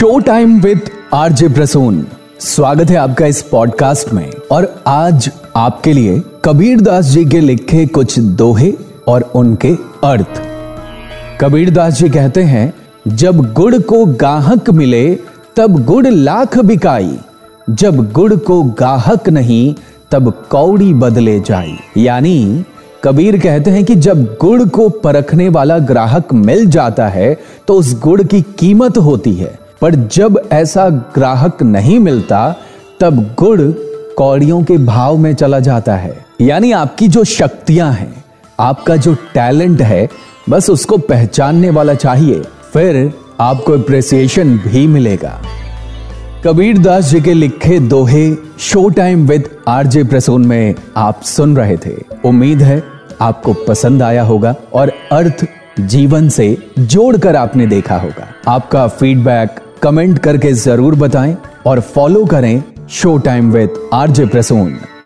Show time with RJ Prasoon स्वागत है आपका इस पॉडकास्ट में। और आज आपके लिए कबीर दास जी के लिखे कुछ दोहे और उनके अर्थ। कबीर दास जी कहते हैं, जब गुड़ को गाहक मिले, तब गुड़ लाख बिकाई। जब गुड़ को गाहक नहीं, तब कौड़ी बदले जाई। यानी, कबीर कहते हैं कि जब गुड़ को परखने वाला ग्राहक मिल जाता है तो उस गुड़ की कीमत होती है। पर जब ऐसा ग्राहक नहीं मिलता, तब गुड़ कौड़ियों के भाव में चला जाता है। यानी आपकी जो शक्तियाँ हैं, आपका जो टैलेंट है, बस उसको पहचानने वाला चाहिए। फिर आपको अप्रिसिएशन भी मिलेगा। कबीर दास जी के लिखे दोहे show time with RJ Prasoon में आप सुन रहे थे। उम्मीद है आपको पसंद आया होगा और अर्थ जीवन से जोड़कर आपने देखा होगा। आपका फीडबैक कमेंट करके ज़रूर बताएँ और फॉलो करें show time with RJ Prasoon.